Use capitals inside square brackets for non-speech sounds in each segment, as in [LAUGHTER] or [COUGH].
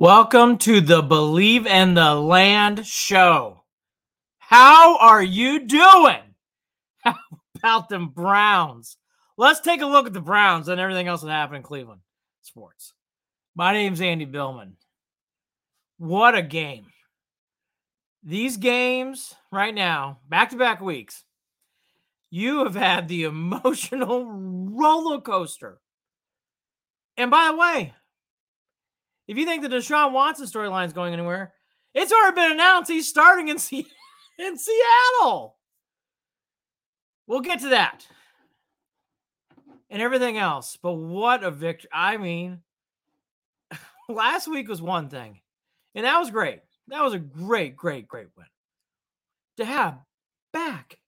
Welcome to the Believe in the Land show. How are you doing? [LAUGHS] How about them Browns? Let's take a look at the Browns and everything else that happened in Cleveland sports. My name's Andy Billman. What a game. These games right now, back to back weeks, you have had the [LAUGHS] emotional roller coaster. And by the way, if you think the Deshaun Watson storyline is going anywhere, it's already been announced he's starting in, [LAUGHS] in Seattle. We'll get to that and everything else. But what a victory. I mean, [LAUGHS] last week was one thing, and that was great. That was a great, great, great win. To have back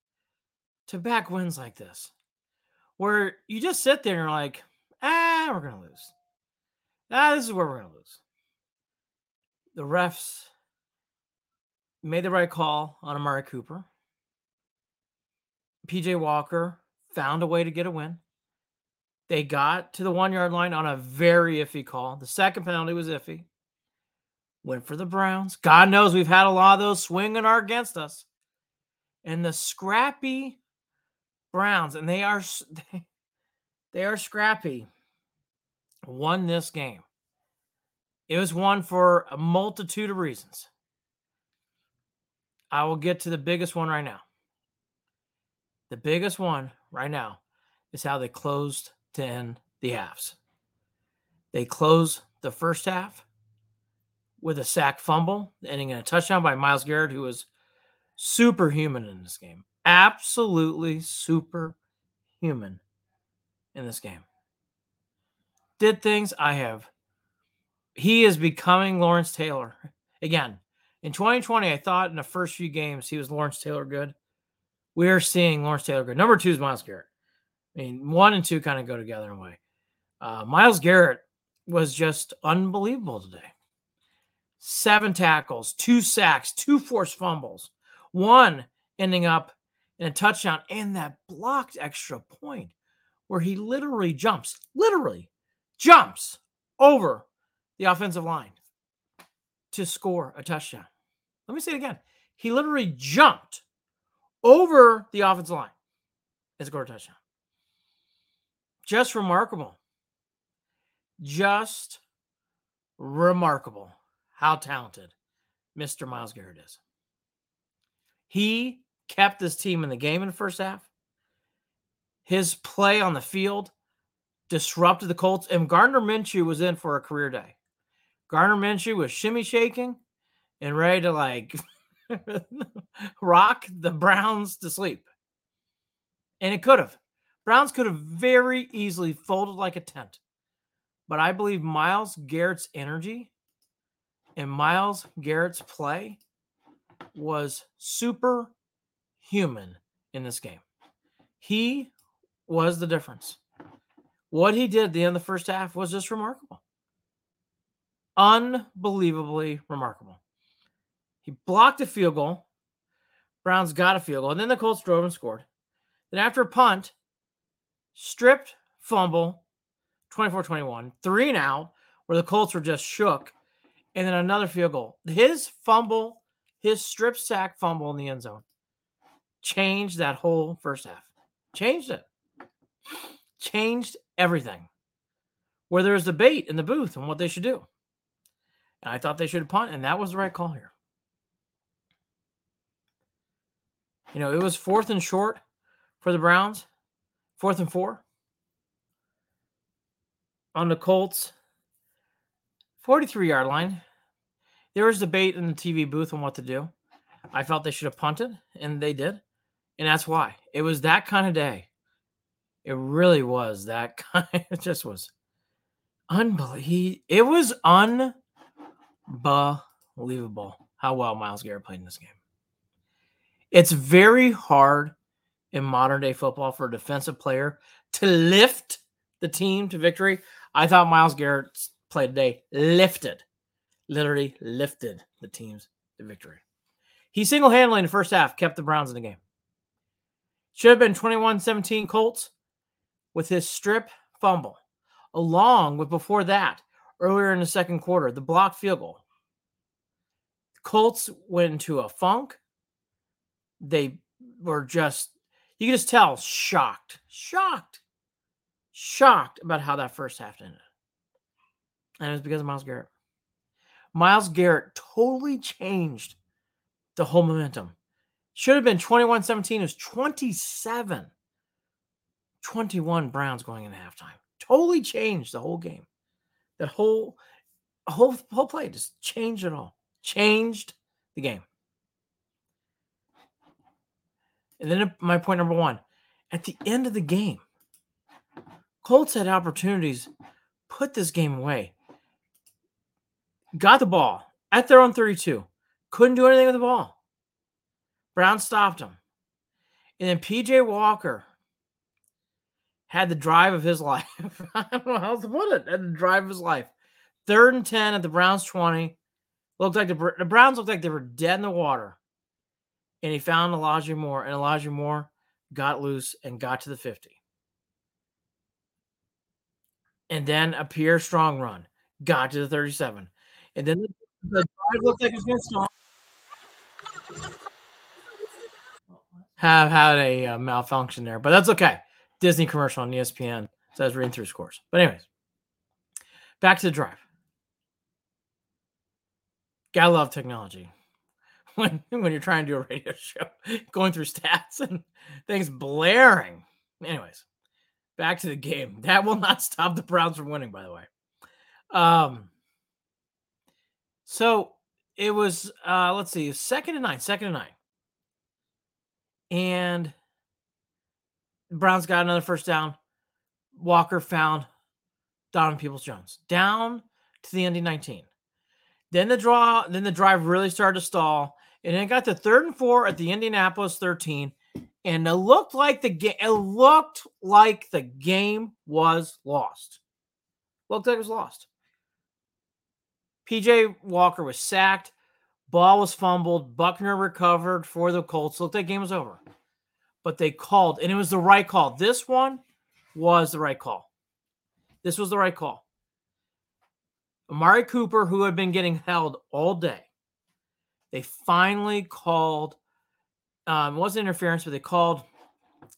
to back wins like this, where you just sit there and you're like, ah, we're going to lose. Ah, this is where we're going to lose. The refs made the right call on Amari Cooper. PJ Walker found a way to get a win. They got to the one yard line on a very iffy call. The second penalty was iffy. Went for the Browns. God knows we've had a lot of those swinging are against us. And the scrappy Browns, and they are [LAUGHS] they are scrappy won this game. It was won for a multitude of reasons. I will get to the biggest one right now. The biggest one right now is how they closed to end the halves. They closed the first half with a sack fumble, ending in a touchdown by Myles Garrett, who was superhuman in this game. Absolutely superhuman in this game did things. I have. He is becoming Lawrence Taylor [LAUGHS] again. In 2020, I thought in the first few games he was Lawrence Taylor good. We are seeing Lawrence Taylor good. Number two is Myles Garrett. I mean, one and two kind of go together in a way. Uh, Myles Garrett was just unbelievable today. Seven tackles, two sacks, two forced fumbles, one ending up in a touchdown, and that blocked extra point where he literally jumps, literally jumps over the offensive line to score a touchdown. Let me say it again. He literally jumped over the offensive line and scored a touchdown. Just remarkable. Just remarkable how talented Mr. Myles Garrett is. He kept this team in the game in the first half. His play on the field disrupted the Colts, and Gardner Minshew was in for a career day. Gardner Minshew was shimmy shaking and ready to like [LAUGHS] rock the Browns to sleep. And it could have. Browns could have very easily folded like a tent. But I believe Myles Garrett's energy and Myles Garrett's play was super human in this game. He was the difference. What he did at the end of the first half was just remarkable. Unbelievably remarkable. He blocked a field goal. Browns got a field goal. And then the Colts drove and scored. Then after a punt, stripped fumble, 24 21, three out, where the Colts were just shook. And then another field goal. His fumble, his strip sack fumble in the end zone changed that whole first half. Changed it. Changed everything. where there was debate in the booth on what they should do. And I thought they should punt, and that was the right call here. You know, it was fourth and short for the Browns, fourth and four on the Colts 43 yard line. There was debate in the TV booth on what to do. I felt they should have punted, and they did. And that's why it was that kind of day. It really was that [LAUGHS] kind. It just was unbelievable. It was unbelievable how well Myles Garrett played in this game. It's very hard in modern day football for a defensive player to lift the team to victory. I thought Myles Garrett's play today lifted, literally lifted the teams to victory. He single handedly in the first half kept the Browns in the game. Should have been 21 17 Colts with his strip fumble, along with before that, earlier in the second quarter, the blocked field goal. Colts went into a funk. They were just, you can just tell, shocked, shocked, shocked about how that first half ended. And it was because of Myles Garrett. Myles Garrett totally changed the whole momentum. Should have been 21 17. It was 27 21 Browns going into halftime. Totally changed the whole game. That whole whole whole play just changed it all. Changed the game. And then uh, my point number one, at the end of the game, Colts had opportunities, put this game away. Got the ball at their own 32. Couldn't do anything with the ball. Brown stopped him. And then PJ Walker had the drive of his [LAUGHS] life. I don't know how to put it. Had the drive of his life. Third and 10 at the Browns 20. Looked like the, the Browns looked like they were dead in the water. And he found Elijah Moore, and Elijah Moore got loose and got to the 50. And then a Pierre Strong run, got to the 37. And then the, the drive looked like it was going to stop. Have had a uh, malfunction there, but that's okay. Disney commercial on ESPN says reading through scores. But anyways, back to the drive. Gotta love technology. [LAUGHS] When when you're trying to do a radio show, [LAUGHS] going through stats and things blaring. Anyways, back to the game. That will not [LAUGHS] stop the Browns from winning, by the way. Um so it was uh let's see, second and nine, second and nine. And Browns got another first down. Walker found Donovan Peoples Jones down to the Indy 19. Then the draw, then the drive really started to stall. And then it got to third and four at the Indianapolis 13. And it looked like the game, it looked like the game was lost. Looked like it was lost. PJ Walker was sacked. Ball was fumbled. Buckner recovered for the Colts. Looked like game was over. But they called, and it was the right call. This one was the right call. This was the right call. Amari Cooper, who had been getting held all day, they finally called. Um, it wasn't interference, but they called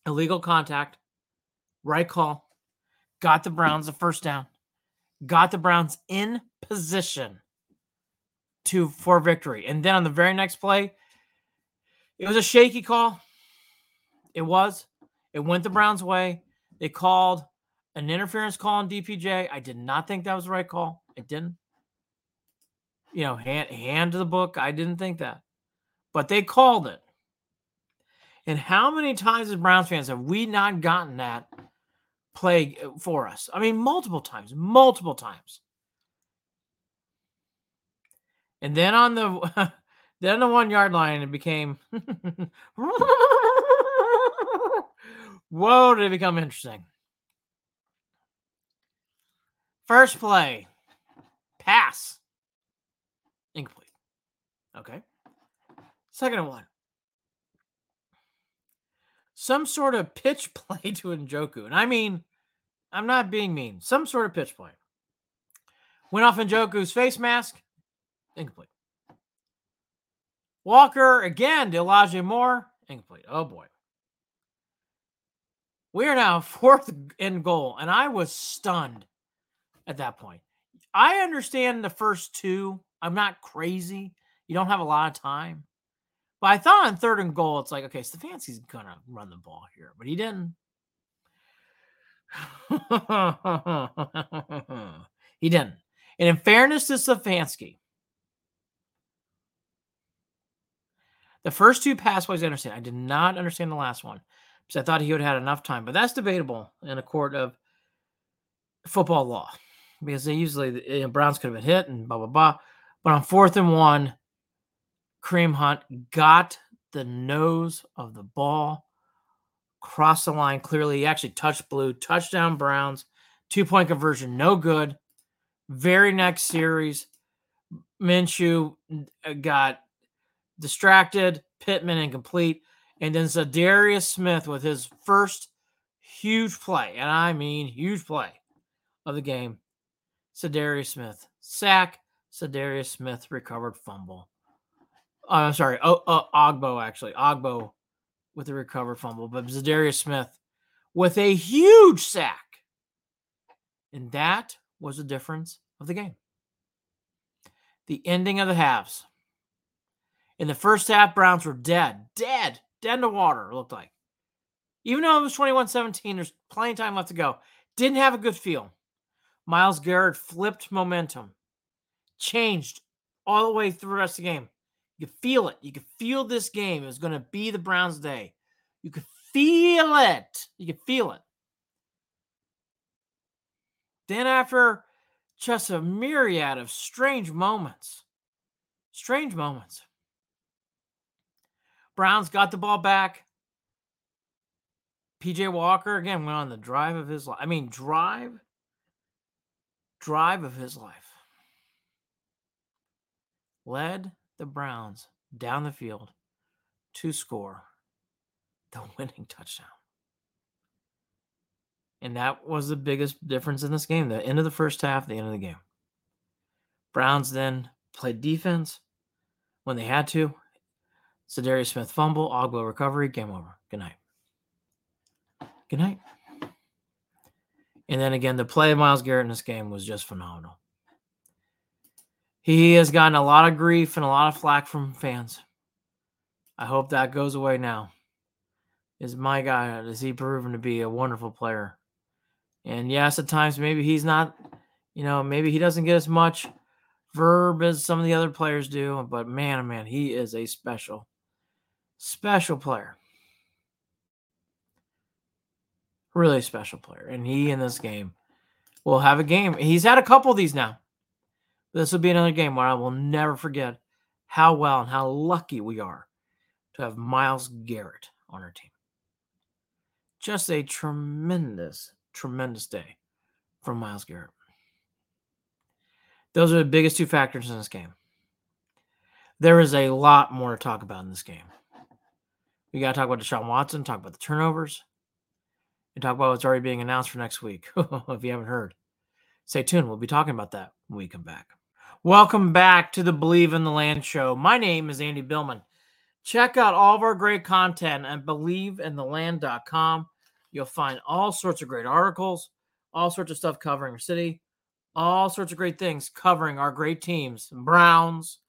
illegal contact. Right call. Got the Browns the first down. Got the Browns in position to for victory. And then on the very next play, it was a shaky call. It was. It went the Browns' way. They called an interference call on DPJ. I did not think that was the right call. I didn't. You know, hand hand to the book. I didn't think that. But they called it. And how many times as Browns fans have we not gotten that play uh, for us? I mean, multiple times, multiple times. And then on the [LAUGHS] then the one yard line, it became [LAUGHS] whoa, did it become interesting. First play, pass, incomplete. Okay. Second one, some sort of pitch [LAUGHS] play to Njoku. And I mean, I'm not being mean. Some sort of pitch play. Went off Njoku's face mask, incomplete. Walker again to Elijah Moore, incomplete. Oh boy. We are now [LAUGHS] fourth in goal, and I was stunned at that point. I understand the first two. I'm not crazy. You don't have a lot of time. But I thought on third and goal, it's like, okay, Stefanski's going to run the ball here, but he didn't. [LAUGHS] he didn't. And in fairness to Stefanski, the first two pass I understand. I did not understand the last one because I thought he would have had enough time, but that's debatable in a court of football law because they usually you know, Browns could have been hit and blah blah blah. But on fourth and one, Kareem Hunt got the nose of the ball, crossed the line clearly. He actually touched blue, touchdown Browns, two point conversion, no good. Very next series, Minshew uh, got distracted, Pittman incomplete, and then Za'Darius Smith with his first huge play, and I mean huge play of the game. Za'Darius Smith sack, Za'Darius Smith recovered fumble. Uh, I'm sorry, Ogbo actually, Ogbo with a recovered fumble, but Za'Darius Smith with a huge sack, and that was the difference of the game. The ending of the halves. In the first half, Browns were dead, dead, dead in the water, it looked like. Even though it was 21 17, there's plenty of time left to go. Didn't have a good feel. Myles Garrett flipped momentum, changed all the way through the rest of the game. You could feel it. You could feel this game. Was going to be the Browns' day. You could feel it. You could feel it. Then, after just a myriad of strange moments, strange moments, Browns got the ball back. PJ Walker again went on the drive of his life. I mean, drive, drive of his life. Led the Browns down the field to score the [LAUGHS] winning touchdown. And that was the biggest difference in this game. The end of the first half, the end of the game. Browns then played defense when they had to. Za'Darius Smith fumble, Ogbo recovery, game over. Good night. Good night. And then again, the play of Myles Garrett in this game was just phenomenal. He has gotten a lot of grief and a lot of flack from fans. I hope that goes away now. Is my guy, is he proven to be a wonderful player? And yes, at times maybe he's not, you know, maybe he doesn't get as much verb as some of the other players do, but man, oh man, he is a special, special player. Really special player. And he in this game will have a game. He's had a couple of these now. This will be another game where I will never forget how well and how lucky we are to have Myles Garrett on our team. Just a tremendous, tremendous day from Myles Garrett. Those are the biggest two factors in this game. There is a lot more to talk about in this game. We got to talk about Deshaun Watson, talk about the turnovers, and talk about what's already being announced for next week. [LAUGHS] if you haven't heard, stay tuned. We'll be talking about that when we come back. Welcome back to the Believe in the Land show. My name is Andy Billman. Check out all of our great content at believeintheland.com. You'll find all sorts of great articles, all sorts of stuff covering our city, all sorts of great things covering our great teams Browns,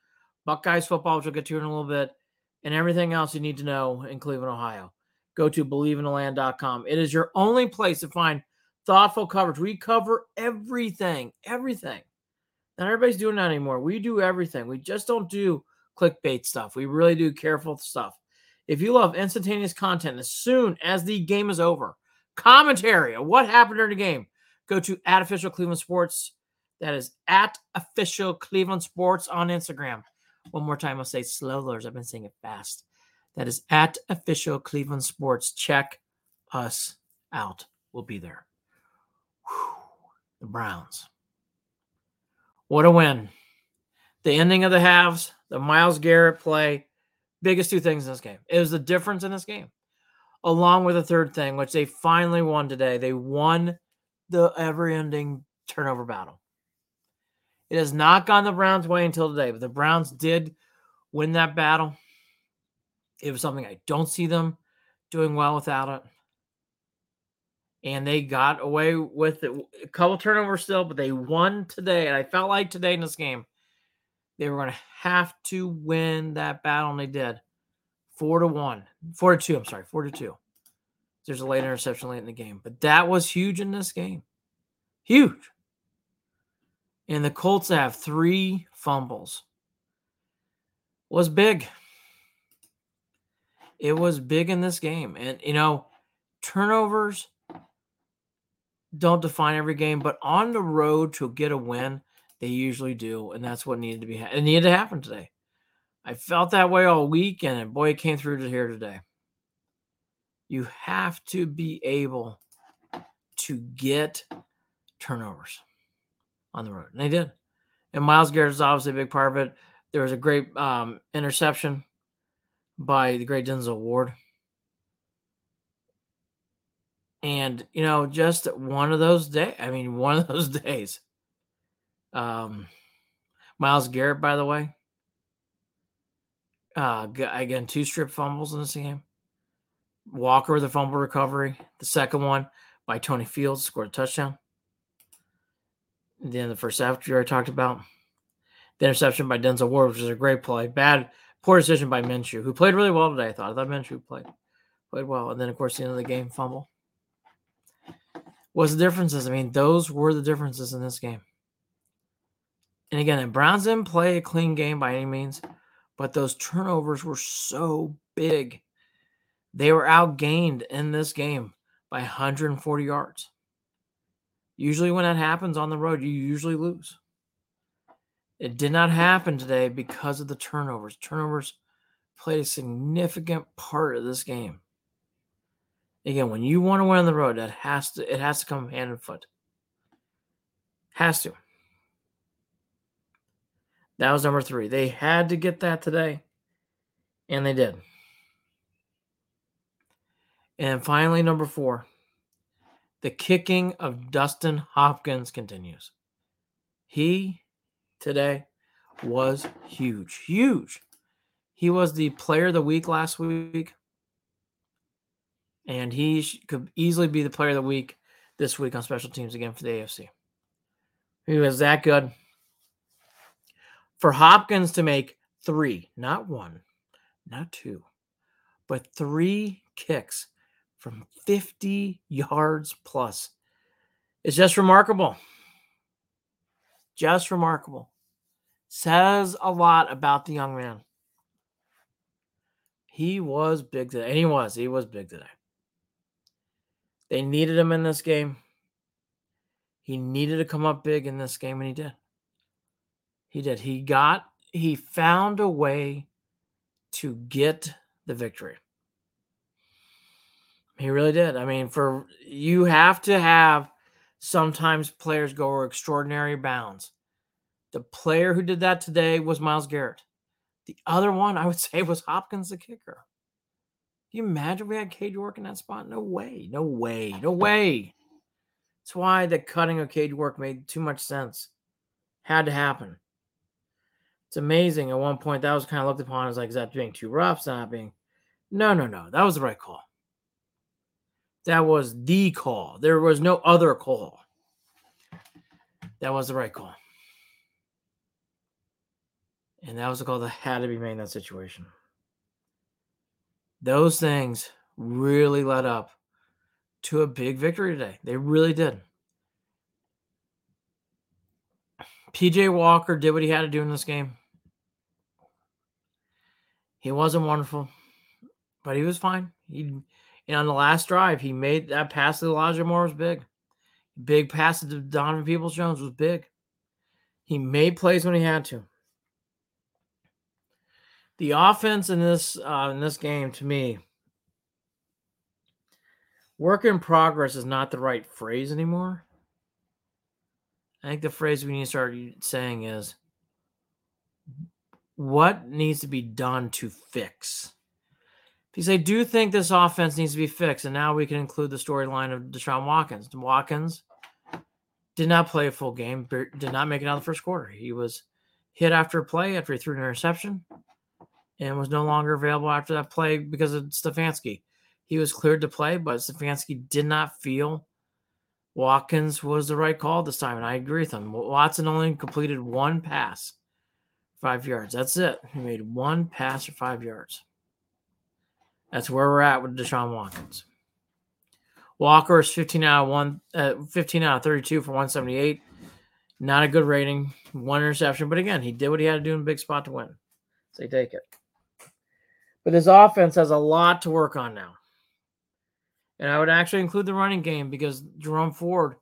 Buckeyes football, which we'll get to in a little bit, and everything else you need to know in Cleveland, Ohio. Go to believeintheland.com. It is your only place to find thoughtful coverage. We cover everything, everything not everybody's doing that anymore. We do everything. We just don't do clickbait stuff. We really do careful stuff. If you love instantaneous content as soon as the game is over, commentary of what happened during the game, go to at official Cleveland Sports. That is at official Cleveland Sports on Instagram. One more time, I'll say slowlers. I've been saying it fast. That is at official Cleveland Sports. Check us out. We'll be there. Whew. The Browns. What a win. The ending of the halves, the Myles Garrett play, biggest two things in this game. It was the difference in this game. Along with the third thing, which they finally won today. They won the ever ending turnover battle. It has not gone the Browns' way until today, but the Browns did win that battle. It was something I don't see them doing well without it. and they got away with it. A couple turnovers still, but they won today. And I felt like today in this game, they were going to have to win that battle, and they did. Four to one, four to two. I'm sorry, four to two. There's a late interception late in the game, but that was huge in this game. Huge. And the Colts have three fumbles. Was big. It was big in this game. And, you know, turnovers don't define every game, but on the road to get a win, they usually do. And that's what needed to be, it needed to happen today. I felt that way all week, and boy, it came through to here today. You have to be able to get turnovers on the road. And they did. And Myles Garrett is obviously a big part of it. There was a great um, interception by the great Denzel Ward. And, you know, just one of those days. I mean, [LAUGHS] one of those days. Um, Myles Garrett, by the way, uh, again, two strip fumbles in this game. Walker with a fumble recovery. The second one by Tony Fields scored a touchdown. Then the first half, you already talked about. The interception by Denzel Ward, which was a great play. Bad, poor decision by Minshew, who played really well today. I thought. I thought Minshew played played well. And then, of course, the end of the game, fumble. What's the differences? I mean, those were the differences in this game. And again, the Browns didn't play a clean game by any means, but those turnovers were so big. They were outgained in this game by 140 yards. Usually, when that happens on the road, you usually lose. It did not happen today because of the turnovers. Turnovers played a significant part of this game. Again, when you want to win on the road, that has to it has to come hand and foot. Has to. That was number three. They had to get that today, and they did. And finally, number four, the kicking of Dustin Hopkins continues. He today was huge, huge. He was the player of the week last week, and he could easily be the player of the week this week on special teams again for the AFC. He was that good. For Hopkins to make three, not one, not two, but three kicks from 50 yards plus. It's just remarkable. Just remarkable. Says a lot about the young man. He was big today. And he was. He was big today. They needed him in this game. He needed to come up big in this game, and he did. He did. He got, he found a way to get the victory. He really did. I mean, for you have to have sometimes players go extraordinary bounds. The player who did that today was Myles Garrett. The other one I would [LAUGHS] say was Hopkins, the kicker. Can you imagine we had Cade York in that spot? No way. No way. No [LAUGHS] way. That's why the cutting of Cade York made too much sense. Had to happen. It's amazing. At one point, that was kind of looked upon as like, is that being too rough? Is not being. No, no, no. That was the right call. That was the call. There was no other call. That was the right call. And that was the call that had to be made in that situation. Those things really led up to a big victory today. They really did. PJ Walker did what he had to do in this game. He wasn't wonderful, but he was fine. He and on the last drive, he made that pass to Elijah Moore was big. Big pass to Donovan Peoples Jones was big. He made plays when he had to. The offense in this uh, in this game, to me, work in progress is not the right phrase anymore. I think the phrase we need to start saying is what needs to be done to fix because I do think this offense needs to be fixed. And now we can include the storyline of Deshaun Watkins. Watkins did not play a full game, did not make it out of the first quarter. He was hit after a play after he threw an interception and was no longer available after that play because of Stefanski. He was cleared to play, but Stefanski did not feel Watkins was the right call this time, and I agree with him. Watson only completed one pass, five yards. That's it. He made one pass for five yards. That's where we're at with Deshaun Watkins. Walker is 15 out of one, uh, 15 out of 32 for 178. Not a good rating. One interception, but again, he did what he had to do in a big spot to win. So you take it. But his offense has a lot to work on now. And I would actually include the running game because Jerome Ford,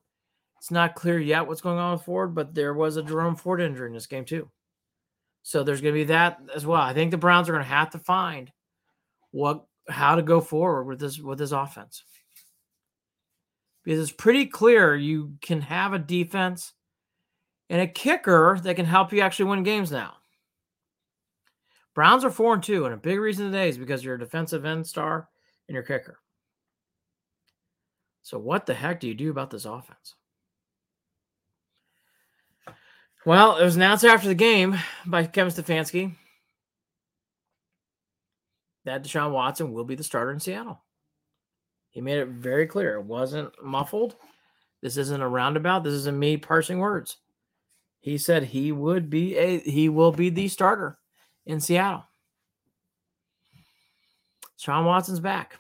it's not clear yet what's going on with Ford, but there was a Jerome Ford injury in this game too. So there's going to be that as well. I think the Browns are going to have to find what how to go forward with this with this offense. Because it's pretty clear you can have a defense and a kicker that can help you actually win games now. Browns are 4 and 2 and a big reason today is because you're a defensive end star and your kicker. So, what the heck do you do about this offense? Well, it was announced after the game by Kevin Stefanski that Deshaun Watson will be the starter in Seattle. He made it very clear. It wasn't muffled. This isn't a roundabout. This isn't me parsing words. He said he would be a he will be the starter in Seattle. Sean Watson's back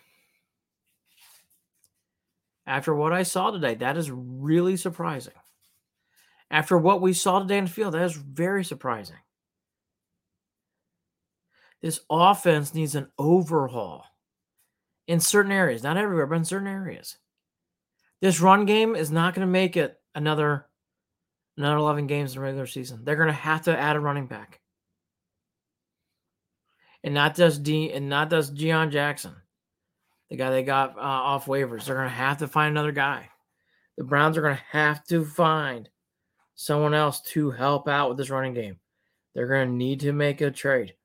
after what I saw today, that is really surprising. After what we saw today in the field, that is very surprising. This offense needs an overhaul in certain areas, not everywhere, but in certain areas. This run game is not going to make it another another 11 games in the regular season. They're going to have to add a running back. And not just D and not just Deon Jackson the guy they got uh, off waivers. They're going to have to find another guy. The Browns are going to have to find someone else to help out with this running game. They're going to need to make a trade.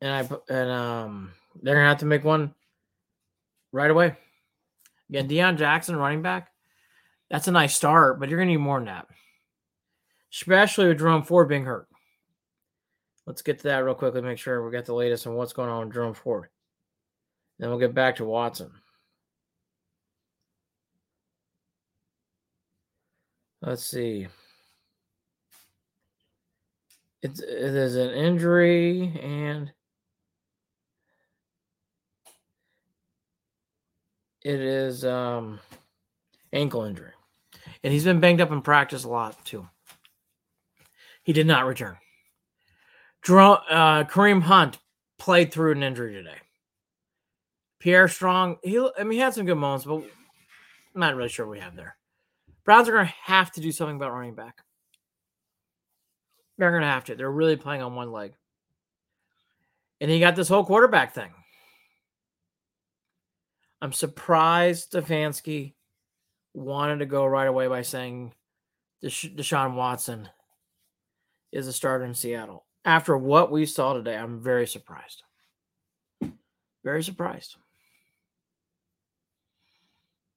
And I and um they're to have to make one right away. Again, Deon Jackson running back. That's a nice start, but you're to need more than that. Especially with Jerome Ford being hurt. Let's get to that real quickly, make sure we got the latest on what's going on with Jerome Ford. Then we'll get back to Watson. Let's see. It's, it is an injury and it is um ankle injury. And he's been banged up in practice a lot too. He did not return uh, Kareem Hunt played through an injury today. Pierre Strong, he I mean he had some good moments, but I'm not really sure what we have there. Browns are to have to do something about running back. They're to have to. They're really playing on one leg. And he got this whole quarterback thing. I'm surprised Stefanski wanted to go right away by saying Desha- Deshaun Watson is a starter in Seattle after what we saw today, I'm very surprised. Very surprised.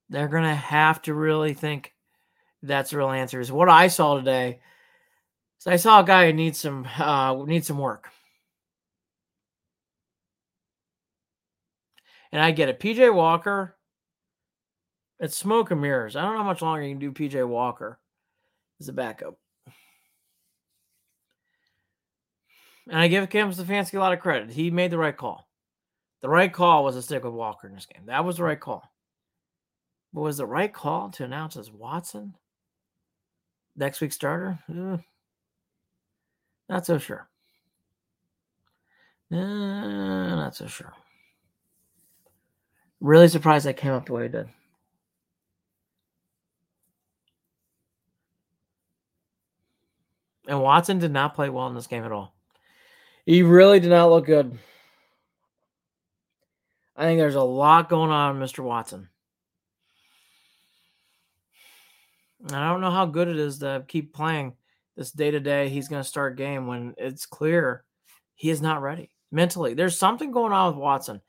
They're going to have to really think that's the real answer. Is what I saw today. So I saw a guy who needs some uh, needs some work. And I get it. PJ Walker, it's smoke and mirrors. I don't know how much longer you can do PJ Walker as a backup. And I give Kevin Stefanski a lot of credit. He made the right call. The right call was to stick with Walker in this game. That was the right call. But was the right call to announce as Watson next week's starter? Eh, not so sure. Eh, not so sure. Really surprised that came up the way it did. And Watson did not play well in this game at all. He really did not look good. I think there's a lot going on, Mr. Watson. And I don't know how good it is to keep playing this day to day. He's going to start game when it's clear he is not ready mentally. There's something going on with Watson.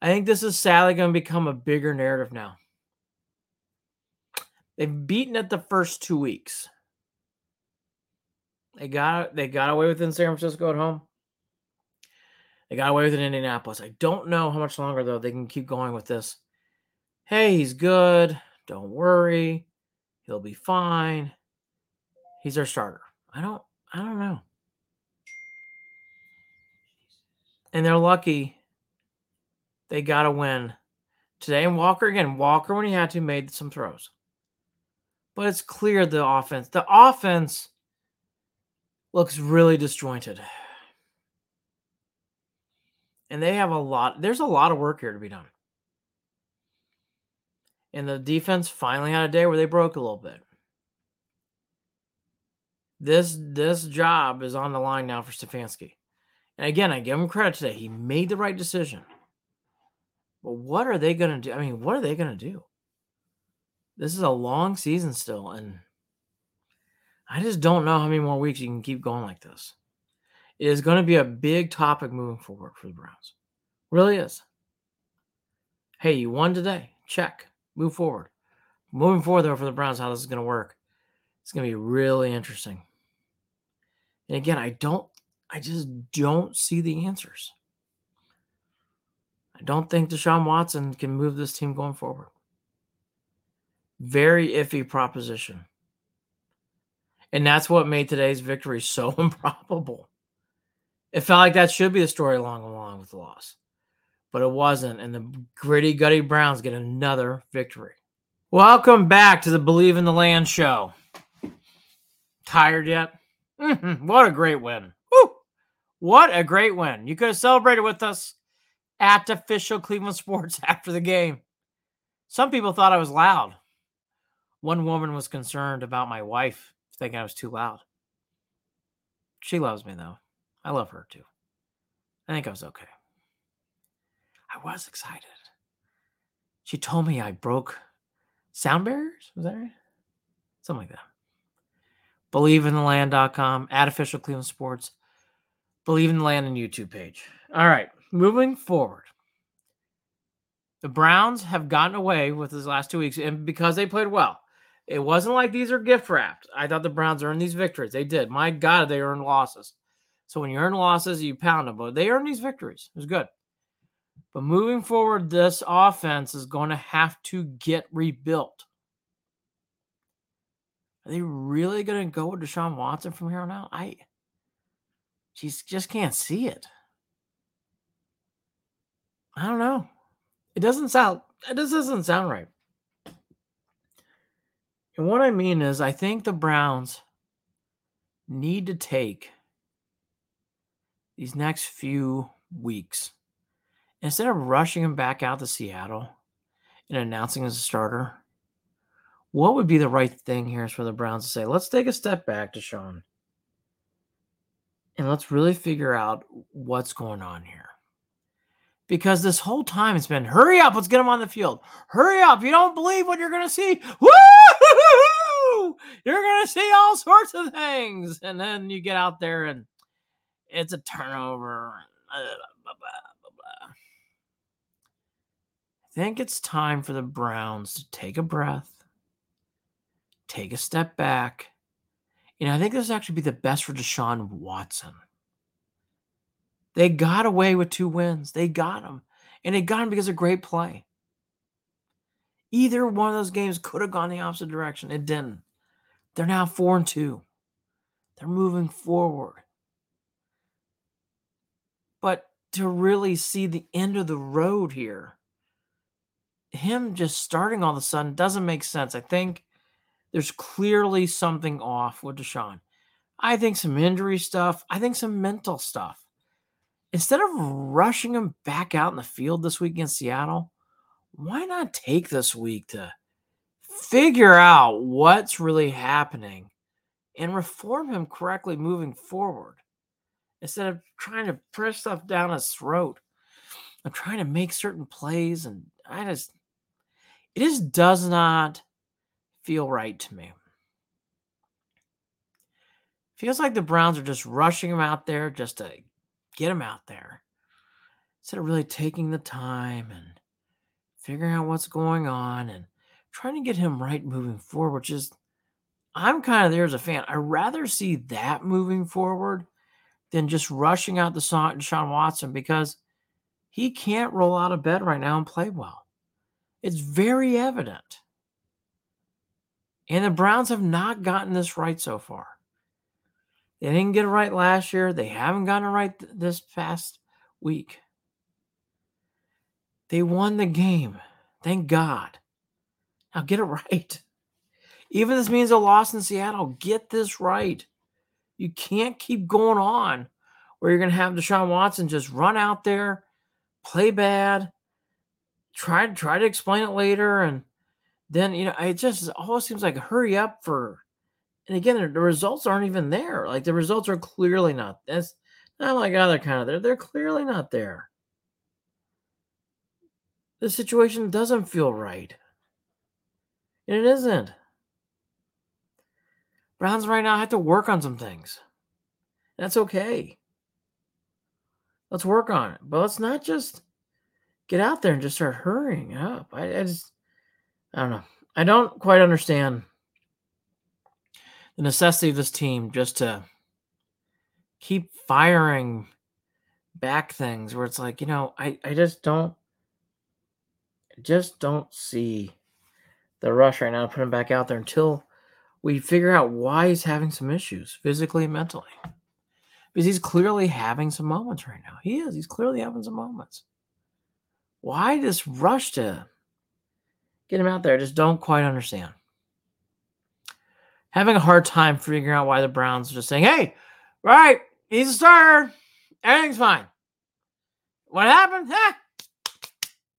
I think this is sadly going to become a bigger narrative now. They've beaten it the first two weeks. They got they got away with in San Francisco at home. They got away with it in Indianapolis. I don't know how much longer though they can keep going with this hey, he's good. Don't worry. He'll be fine. He's our starter. I don't I don't know. And they're lucky they got to win today. And Walker again, Walker when he had to made some throws. But it's clear the offense, the offense looks really disjointed. And they have a lot, there's a lot of work here to be done. And the defense finally had a day where they broke a little bit. This this job is on the line now for Stefanski. And again, I give him credit today. He made the right decision. But what are they going to do? I mean, what are they going to do? This is a long season still. And I just don't know how many more weeks you can keep going like this. It is going to be a big topic moving forward for the Browns. Really is. Hey, you won today. Check. Move forward. Moving forward, though, for the Browns, how this is going to work. It's going to be really interesting. And again, I don't, I just don't see the answers. I don't think Deshaun Watson can move this team going forward. Very iffy proposition. And that's what made today's victory so [LAUGHS] improbable. It felt like that should be the story along along with the loss. But it wasn't. And the gritty, gutty Browns get another victory. Welcome back to the Believe in the Land show. Tired yet? Mm-hmm. What a great win. Woo! What a great win. You could have celebrated with us at official Cleveland Sports [LAUGHS] after the game. Some people thought I was loud. One woman was concerned about my wife thinking I was too loud. She loves me though. I love her too. I think I was okay. I was excited. She told me I broke sound barriers. Was that right? Something like that. BelieveInTheLand.com, at official Cleveland Sports, Believe in the Land and YouTube page. All right moving forward, the Browns have gotten away with this last two weeks, and because they played well. It wasn't like these are gift wrapped. I thought the Browns earned these victories. They did. My God, they earned losses. So when you earn losses, you pound them. But they earned these victories. It was good. But moving forward, this offense is going to have to get rebuilt. Are they really going to go with Deshaun Watson from here on out? I she just can't see it. I don't know. It doesn't sound it just doesn't sound right. And what I mean is I think the Browns need to take these next few weeks instead of rushing him back out to Seattle and announcing as a starter. What would be the right thing here is for the Browns to say, let's take a step back to Sean And let's really figure out what's going on here because this whole time it's been hurry up, let's get them on the field. Hurry up. You don't believe what you're to see. Woo! You're to see all sorts of things. And then you get out there and it's a turnover. I think it's time for the Browns to take a breath, take a step back. And I think this actually be the best for Deshaun Watson. They got away with two wins. They got them. And they got them because of great play. Either one of those games could have gone the opposite direction. It didn't. They're now four and two. They're moving forward. But to really see the end of the road here, him just starting all of a sudden doesn't make sense. I think there's clearly something off with Deshaun. I think some injury stuff. I think some mental stuff instead of rushing him back out in the field this week against Seattle, why not take this week to figure out what's really happening and reform him correctly moving forward instead of trying to press stuff down his throat and trying to make certain plays and I just it just does not feel right to me. Feels like the Browns are just rushing him out there just to get him out there instead of really taking the time and figuring out what's going on and trying to get him right moving forward, which is I'm kind of there as a fan. I'd rather see that moving forward than just rushing out the song Deshaun Watson because he can't roll out of bed right now and play well. It's very evident. And the Browns have not gotten this right so far. They didn't get it right last year. They haven't gotten it right th- this past week. They won the game. Thank God. Now get it [LAUGHS] right. Even if this means a loss in Seattle, get this right. You can't keep going on where you're going to have Deshaun Watson just run out there, play bad, try try to explain it later, and then you know it just always seems like hurry up for. And again, the results aren't even there. Like the results are clearly not. That's not like other kind of there. They're clearly not there. The situation doesn't feel right. And it isn't. Browns right now have to work on some things. That's okay. Let's work on it. But let's not just get out there and just start hurrying up. I, I just, I don't know. I don't quite understand the necessity of this team just to keep firing back things where it's like, you know, I, I just don't, just don't see the rush right now to put him back out there until we figure out why he's having some issues physically and mentally. Because he's clearly having some moments right now. He is. He's clearly having some moments. Why this rush to get him out there? I just don't quite understand. Having a hard time figuring out why the Browns are just saying, hey, right, he's a starter. Everything's fine. What happened? Eh,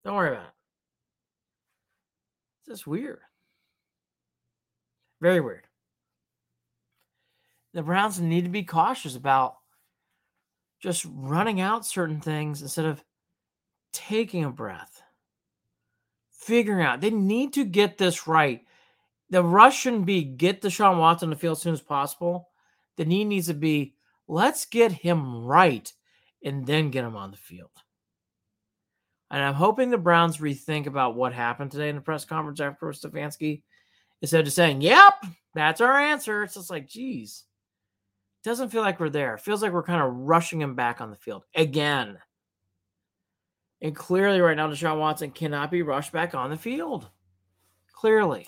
don't worry about it. It's just weird. Very weird. The Browns need to be cautious about just running out certain things instead of taking a breath, figuring out. They need to get this right. The rush shouldn't be get Deshaun Watson on the field as soon as possible. The need needs to be let's get him right and then get him on the field. And I'm hoping the Browns rethink about what happened today in the press conference after Stefanski instead of saying, Yep, that's our answer. It's just like, geez, doesn't feel like we're there. It feels like we're kind of rushing him back on the field again. And clearly, right now, Deshaun Watson cannot be rushed back on the field. Clearly.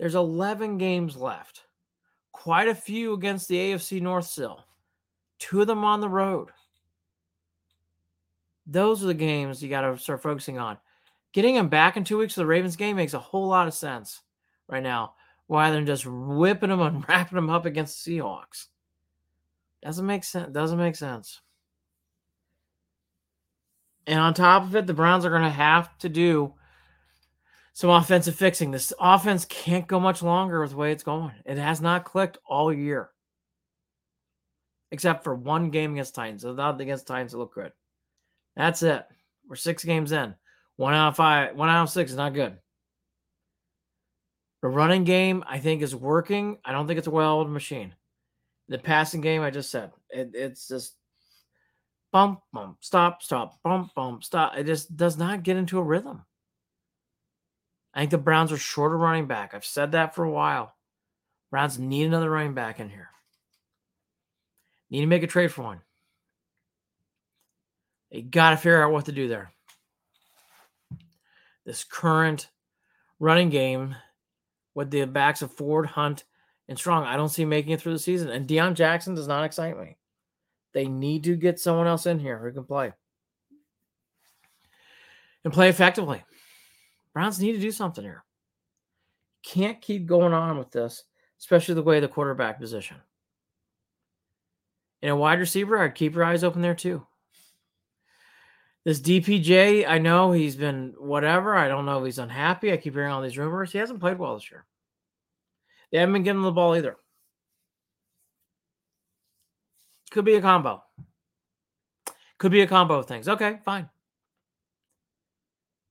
There's 11 games left, quite a few against the AFC North still, two of them on the road. Those are the games you got to start focusing on. Getting him back in two weeks of the Ravens game makes a whole lot of sense right now, rather than just whipping him and [LAUGHS] wrapping him up against the Seahawks. Doesn't make sense. Doesn't make sense. And on top of it, the Browns are going to have to do some offensive fixing. This offense can't go much longer with the way it's going. It has not clicked all year, except for one game against Titans. Without against Titans, it looked good. That's it. We're six games in. One out of five, one out of six is not good. The running game, I think, is working. I don't think it's a well-oiled machine. The passing game, I just said, it, it's just bump, bump, stop, stop, bump, bump, stop. It just does not get into a rhythm. I think the Browns are short of running back. I've said that for a while. Browns need another running back in here. Need to make a trade for one. They got to figure out what to do there. This current running game with the backs of Ford, Hunt, and Strong, I don't see making it through the season. And Deon Jackson does not excite me. They need to get someone else in here who can play and play effectively. Browns need to do something here. Can't keep going on with this, especially the way the quarterback position. And a wide receiver, I'd keep your eyes open there too. This DPJ, I know he's been whatever. I don't know if he's unhappy. I keep hearing all these rumors. He hasn't played well this year. They haven't been getting the ball either. Could be a combo. Could be a combo of things. Okay, fine.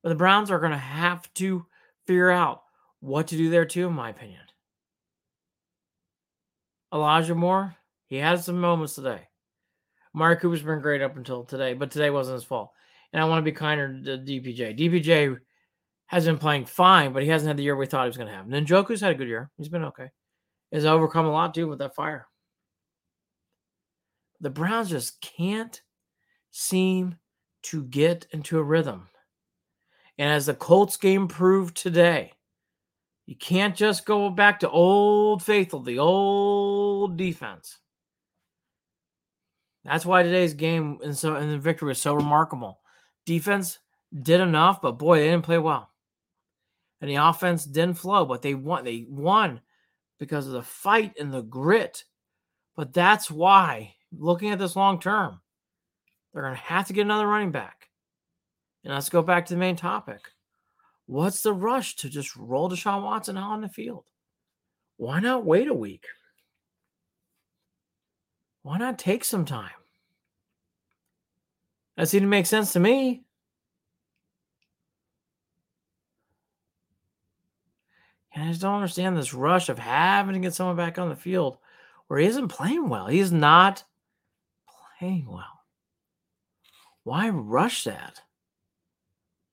But the Browns are going to have to figure out what to do there, too, in my opinion. Elijah Moore, he had some moments today. Amari Cooper's been great up until today, but today wasn't his fault. And I want to be kinder to DPJ. DPJ has been playing fine, but he hasn't had the year we thought he was going to have. And Njoku's had a good year. He's been okay. He's overcome a lot, too, with that fire. The Browns just can't seem to get into a rhythm. And as the Colts game proved today, you can't just go back to old faithful, the old defense. That's why today's game and so and the victory was so remarkable. Defense did enough, but boy, they didn't play well. And the offense didn't flow, but they won. They won because of the fight and the grit. But that's why, looking at this long term, they're going to have to get another running back. And let's go back to the main topic. What's the rush to just roll Deshaun Watson out on the field? Why not wait a week? Why not take some time? That seemed to make sense to me. And I just don't understand this rush of having to get someone back on the field where he isn't playing well. He's not playing well. Why rush that?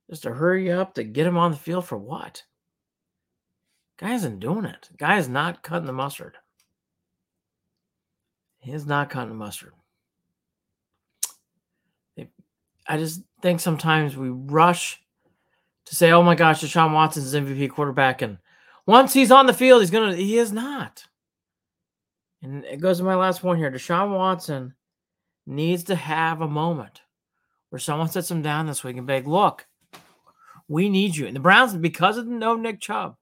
Just to hurry up to get him on the field for what? Guy isn't doing it. Guy is not cutting the mustard. He is not cutting the mustard. I just think sometimes we rush to say, "Oh my gosh, Deshaun Watson's MVP quarterback," and once he's on the field, he's gonna. He is not. And it goes to my last point here. Deshaun Watson needs to have a moment where someone sits him down this week and be like, "Look, we need you." And the Browns, because of the no Nick Chubb,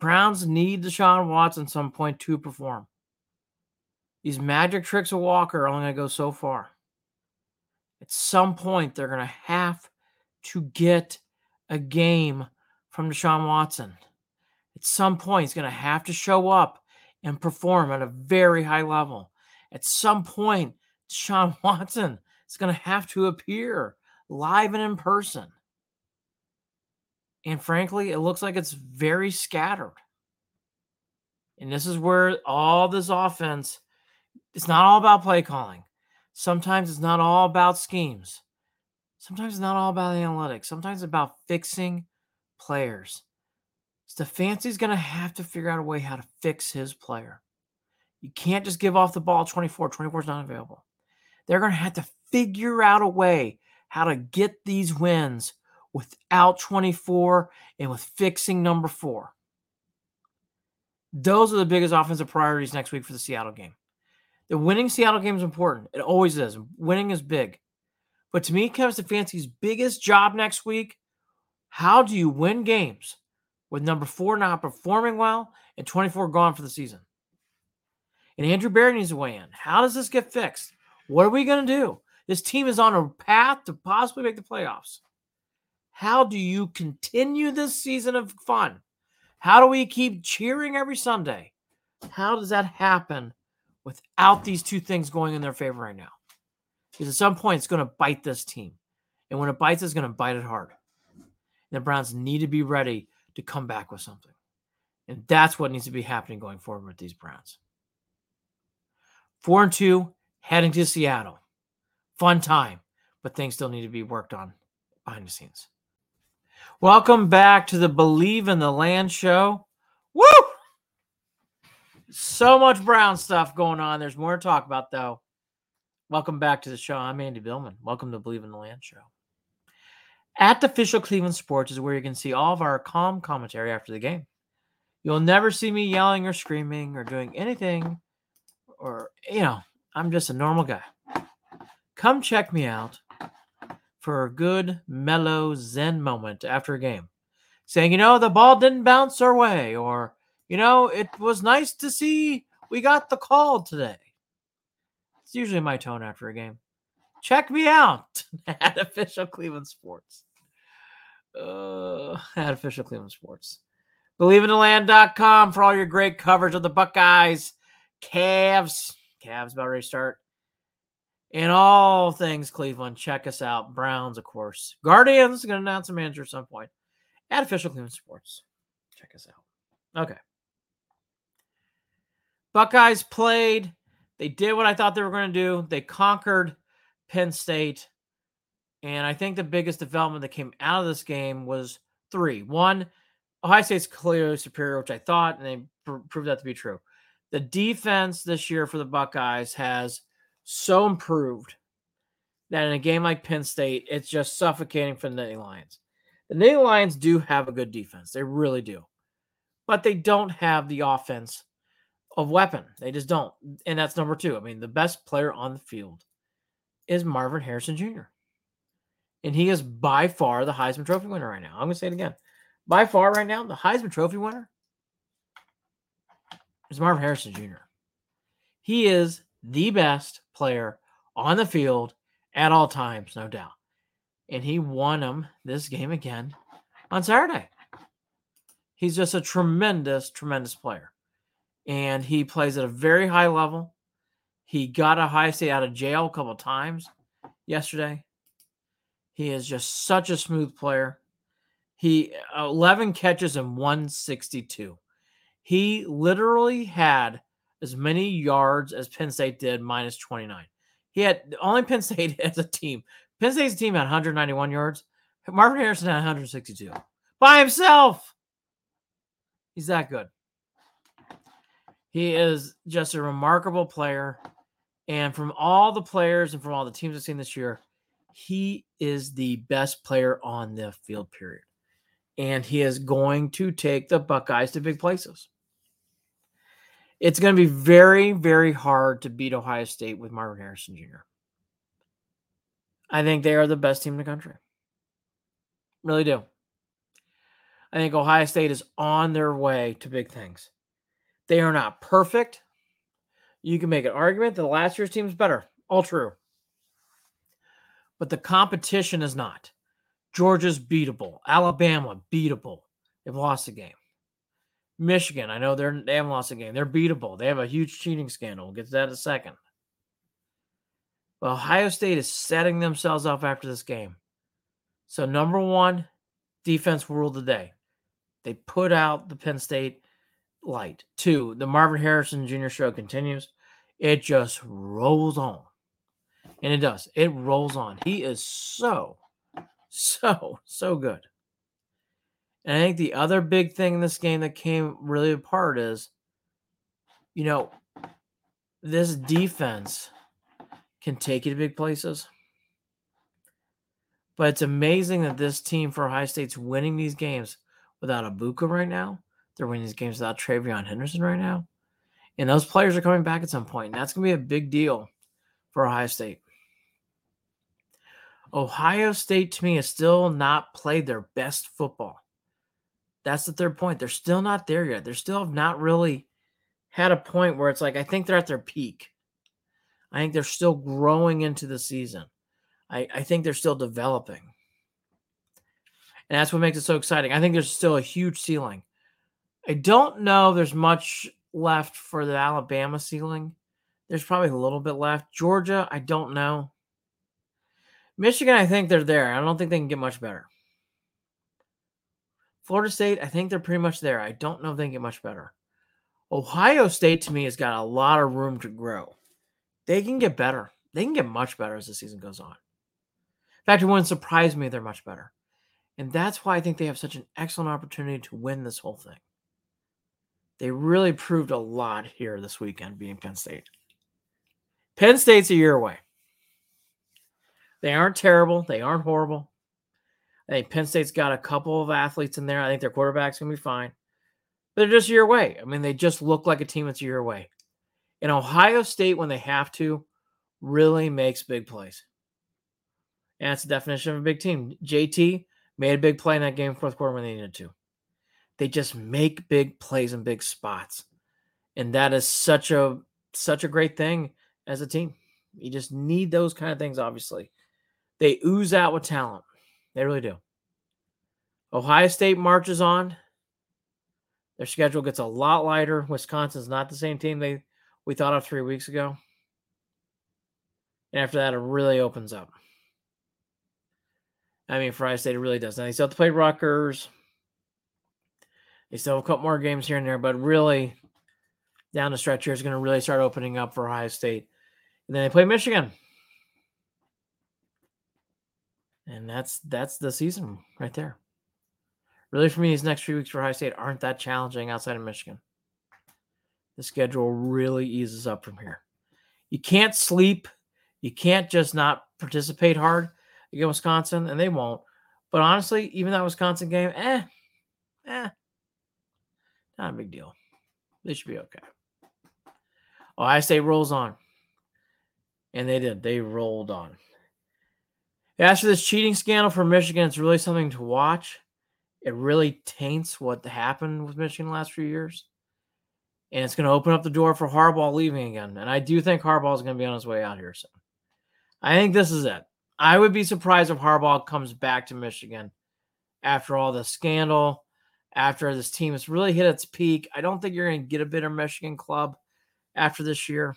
Browns need Deshaun Watson some point to perform. These magic tricks of Walker are only going to go so far. At some point, they're going to have to get a game from Deshaun Watson. At some point, he's going to have to show up and perform at a very high level. At some point, Deshaun [LAUGHS] Watson is going to have to appear live and in person. And frankly, it looks like it's very scattered. And this is where all this offense, it's not all about play calling. Sometimes it's not all about schemes. Sometimes it's not all about analytics. Sometimes it's about fixing players. Stefanski's going to have to figure out a way how to fix his player. You can't just give off the ball 24. 24 is not available. They're going to have to figure out a way how to get these wins without 24 and with fixing number four. Those are the biggest offensive priorities next week for the Seattle game. The winning Seattle game is important. It always is. Winning is big. But to me, Kevin Stefanski's biggest job next week, how do you win games with number four not performing well and 24 gone for the season? And Andrew Berry needs to weigh in. How does this get fixed? What are we going to do? This team is on a path to possibly make the playoffs. How do you continue this season of fun? How do we keep cheering every Sunday? How does that happen without these two things going in their favor right now. Because at some point, it's going to bite this team. And when it bites, it's going to bite it hard. And the Browns need to be ready to come back with something. And that's what needs to be happening going forward with these Browns. Four and two, heading to Seattle. Fun time, but things still need to be worked on behind the scenes. Welcome back to the Believe in the Land show. Woo! So much Brown stuff going on. There's more to talk about, though. Welcome back to the show. I'm Andy Billman. Welcome to Believe in the Land show. At the official Cleveland Sports is where you can see all of our calm commentary after the game. You'll never see me yelling or screaming or doing anything, or, you know, I'm just a normal guy. Come check me out for a good, mellow, zen moment after a game. Saying, you know, the ball didn't bounce our way, or you know, it was nice to see we got the call today. It's usually my tone after a game. Check me out [LAUGHS] at official Cleveland Sports. Uh, at official Cleveland Sports. BelieveInTheLand.com for all your great coverage of the Buckeyes, Cavs. Cavs about ready to start. And all things Cleveland. Check us out. Browns, of course. Guardians going to announce a manager at some point. At official Cleveland Sports. Check us out. Okay. Buckeyes played. They did what I thought they were going to do. They conquered Penn State. And I think the biggest development that came out of this game was three. One, Ohio State's clearly superior, which I thought, and they pr- proved that to be true. The defense this year for the Buckeyes has so improved that in a game like Penn State, it's just suffocating for the Nittany Lions. The Nittany Lions do have a good defense. They really do. But they don't have the offense of weapon. They just don't. And that's number two. I mean, the best player on the field is Marvin Harrison Jr. And he is by far the Heisman Trophy winner right now. I'm going to say it again. By far, right now, the Heisman Trophy winner is Marvin Harrison Jr. He is the best player on the field at all times, no doubt. And he won them this game again on Saturday. He's just a tremendous, tremendous player. And he plays at a very high level. He got Ohio State out of jail a couple times yesterday. He is just such a smooth player. He 11 catches and 162. He literally had as many yards as Penn State did minus 29. He had only Penn [LAUGHS] State as a team. Penn State's team had 191 yards. Marvin Harrison had 162 by himself. He's that good. He is just a remarkable player. And from all the players and from all the teams I've seen this year, he is the best player on the field, period. And he is going to take the Buckeyes to big places. It's going to be very, very hard to beat Ohio State with Marvin Harrison Jr. I think they are the best team in the country. Really do. I think Ohio State is on their way to big things. They are not perfect. You can make an argument that last year's team is better. All true. But the competition is not. Georgia's beatable. Alabama, beatable. They've lost a game. Michigan, I know they're they haven't lost a game. They're beatable. They have a huge cheating scandal. We'll get to that in a second. But Ohio State is setting themselves up after this game. So number one, defense ruled the day. They put out the Penn State light. Two, the Marvin Harrison Jr. show continues. It just rolls on. And it does. It rolls on. He is so, [LAUGHS] so, so good. And I think the other big thing in this game that came really apart is, you know, this defense can take you to big places. But it's amazing that this team for Ohio State's winning these games without Egbuka right now. They're winning these games without TreVeyon Henderson right now. And those players are coming back at some point. And that's going to be a big deal for Ohio State. Ohio State, to me, has still not played their best football. That's the third point. They're still not there yet. They're still have not really had a point where it's like, I think they're at their peak. I think they're still growing into the season. I, I think they're still developing. And that's what makes it so exciting. I think there's still a huge ceiling. I don't know there's much left for the Alabama ceiling. There's probably a little bit left. Georgia, I don't know. Michigan, I think they're there. I don't think they can get much better. Florida State, I think they're pretty much there. I don't know if they can get much better. Ohio State to me has got a lot of room to grow. They can get better. They can get much better as the season goes on. In fact, it wouldn't surprise me if they're much better. And that's why I think they have such an excellent opportunity to win this whole thing. They really proved a lot here this weekend being Penn State. Penn State's a year away. They aren't terrible. They aren't horrible. I think Penn State's got a couple of athletes in there. I think their quarterback's gonna be fine. But they're just a year away. I mean, they just look like a team that's a year away. And Ohio State, when they have to, really makes big plays. And that's the definition of a big team. JT made a big play in that game fourth quarter when they needed to. They just make big plays in big spots. And that is such a such a great thing as a team. You just need those kind of things, obviously. They ooze out with talent. They really do. Ohio State marches on. Their schedule gets a lot lighter. Wisconsin's not the same team they we thought of three weeks ago. And after that, it really opens up. I mean, for Ohio State, it really does. Now they still have to play Rutgers. They still have a couple more games here and there, but really, down the stretch here is going to really start opening up for Ohio State. And then they play Michigan. And that's that's the season right there. Really, for me, these next few weeks for Ohio State aren't that challenging outside of Michigan. The schedule really eases up from here. You can't sleep. You can't just not participate hard against Wisconsin, and they won't. But honestly, even that Wisconsin game, eh, eh, not a big deal. They should be okay. Ohio State rolls on. And they did. They rolled on. For this cheating scandal for Michigan, it's really something to watch. It really taints what happened with Michigan the last few years. And it's going to open up the door for Harbaugh leaving again. And I do think Harbaugh is going to be on his way out here soon. I think this is it. I would be surprised if Harbaugh comes back to Michigan after all the scandal, after this team has really hit its peak. I don't think you're going to get a better Michigan club after this year.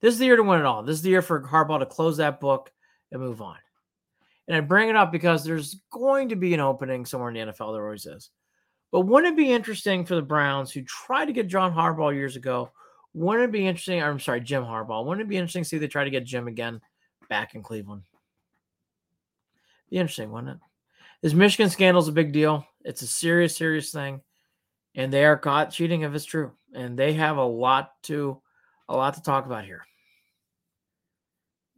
This is the year to win it all. This is the year for Harbaugh to close that book and move on. And I bring it up because there's going to be an opening somewhere in the NFL. There always is. But wouldn't it be interesting for the Browns who tried to get John Harbaugh years ago? Wouldn't it be interesting? I'm sorry, Jim Harbaugh. Wouldn't it be interesting to see they try to get Jim again back in Cleveland? Be interesting, wouldn't it? This Michigan scandal is a big deal. It's a serious, serious thing, and they are caught cheating if it's true. And they have a lot to, a lot to talk about here.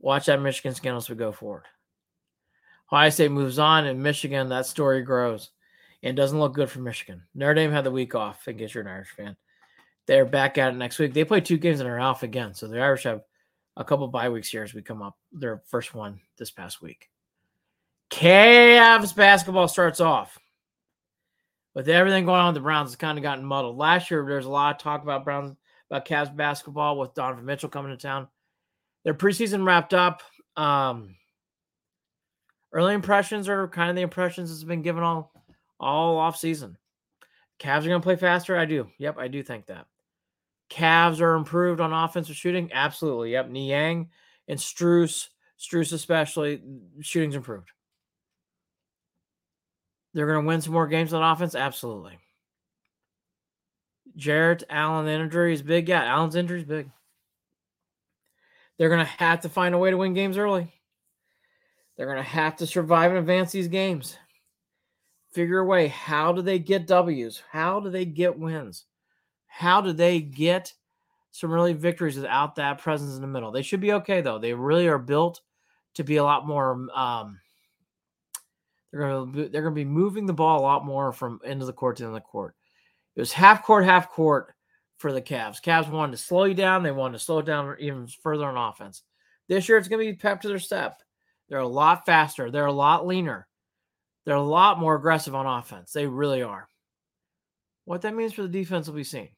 Watch that Michigan scandal as we go forward. Ohio State moves on, and Michigan, that story grows. And doesn't look good for Michigan. Notre Dame had the week off, in case you're an Irish fan. They're back at it next week. They play two games and are off again. So the Irish have a couple bye weeks here as we come up. Their first one this past week. Cavs basketball starts off. With everything going on with the Browns, it's kind of gotten muddled. Last year, there's a lot of talk about Browns about Cavs basketball with Donovan Mitchell coming to town. Their preseason wrapped up. Um, early impressions are kind of the impressions that's been given all all off season. Cavs are going to play faster. I do. Yep, I do think that. Cavs are improved on offensive shooting. Absolutely. Yep. Niang and Strus, Strus especially, shooting's improved. They're going to win some more games on offense. Absolutely. Jarrett Allen injury is big. Yeah, Allen's injury is big. They're going to have to find a way to win games early. They're going to have to survive and advance these games. Figure a way. How do they get W's? How do they get wins? How do they get some really victories without that presence in the middle? They should be okay though. They really are built to be a lot more. Um, they're going to they're going to be moving the ball a lot more from into the court to end of the court. It was half court, half court for the Cavs. Cavs wanted to slow you down. They wanted to slow down even further on offense. This year, it's going to be pep to their step. They're a lot faster. They're a lot leaner. They're a lot more aggressive on offense. They really are. What that means for the defense will be seen.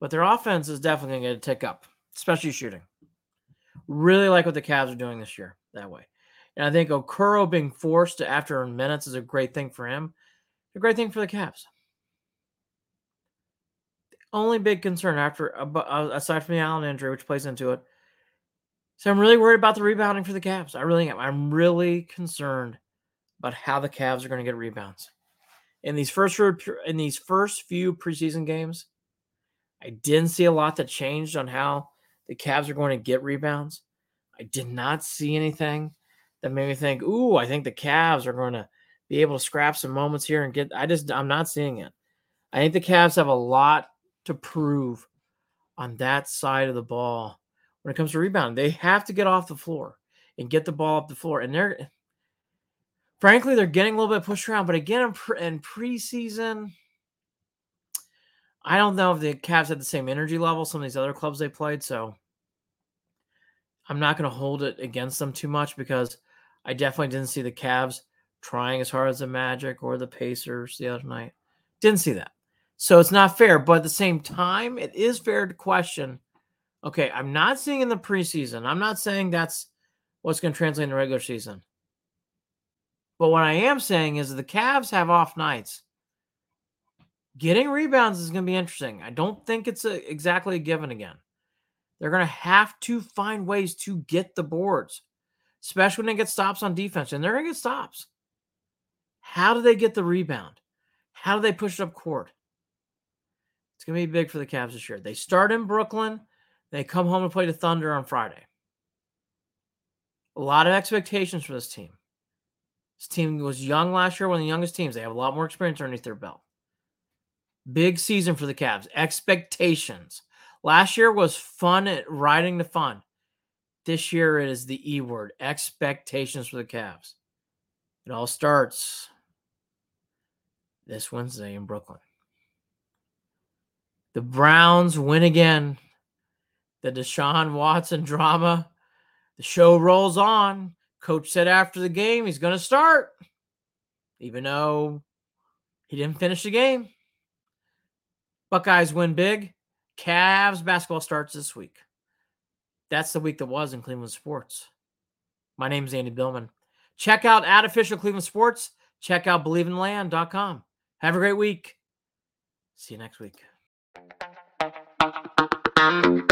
But their offense is definitely going to tick up, especially shooting. Really like what the Cavs are doing this year that way. And I think Okoro being forced to after minutes is a great thing for him. A great thing for the Cavs only big concern after uh, aside from the Allen injury, which plays into it. So I'm really worried about the rebounding for the Cavs. I really am. I'm really concerned about how the Cavs are going to get rebounds in these first in these first few preseason games. I didn't see a lot that changed on how the Cavs are going to get rebounds. I did not see anything that made me think, "Ooh, I think the Cavs are going to be able to scrap some moments here and get." I just I'm not seeing it. I think the Cavs have a lot to prove on that side of the ball when it comes to rebounding. They have to get off the floor and get the ball up the floor. And they're, frankly, they're getting a little bit pushed around. But again, in, pre- in preseason, I don't know if the Cavs had the same energy level some of these other clubs they played. So I'm not going to hold it against them too much because I definitely didn't see the Cavs trying as hard as the Magic or the Pacers the other night. Didn't see that. So it's not fair. But at the same time, it is fair to question okay, I'm not seeing in the preseason, I'm not saying that's what's going to translate in the regular season. But what I am saying is the Cavs have off nights. Getting rebounds is going to be interesting. I don't think it's a, exactly a given again. They're going to have to find ways to get the boards, especially when they get stops on defense. And they're going to get stops. How do they get the rebound? How do they push it up court? It's going to be big for the Cavs this year. They start in Brooklyn. They come home and play the Thunder on Friday. A lot of expectations for this team. This team was young last year, one of the youngest teams. They have a lot more experience underneath their belt. Big season for the Cavs. Expectations. Last year was fun at riding the fun. This year it is the E word expectations for the Cavs. It all starts this Wednesday in Brooklyn. The Browns win again. The Deshaun Watson drama. The show rolls on. Coach said after the game he's going to start, even though he didn't finish the game. Buckeyes win big. Cavs basketball starts this week. That's the week that was in Cleveland sports. My name is Andy Billman. Check out at official Cleveland sports. Check out believeinland.com. Have a great week. See you next week. Thank you.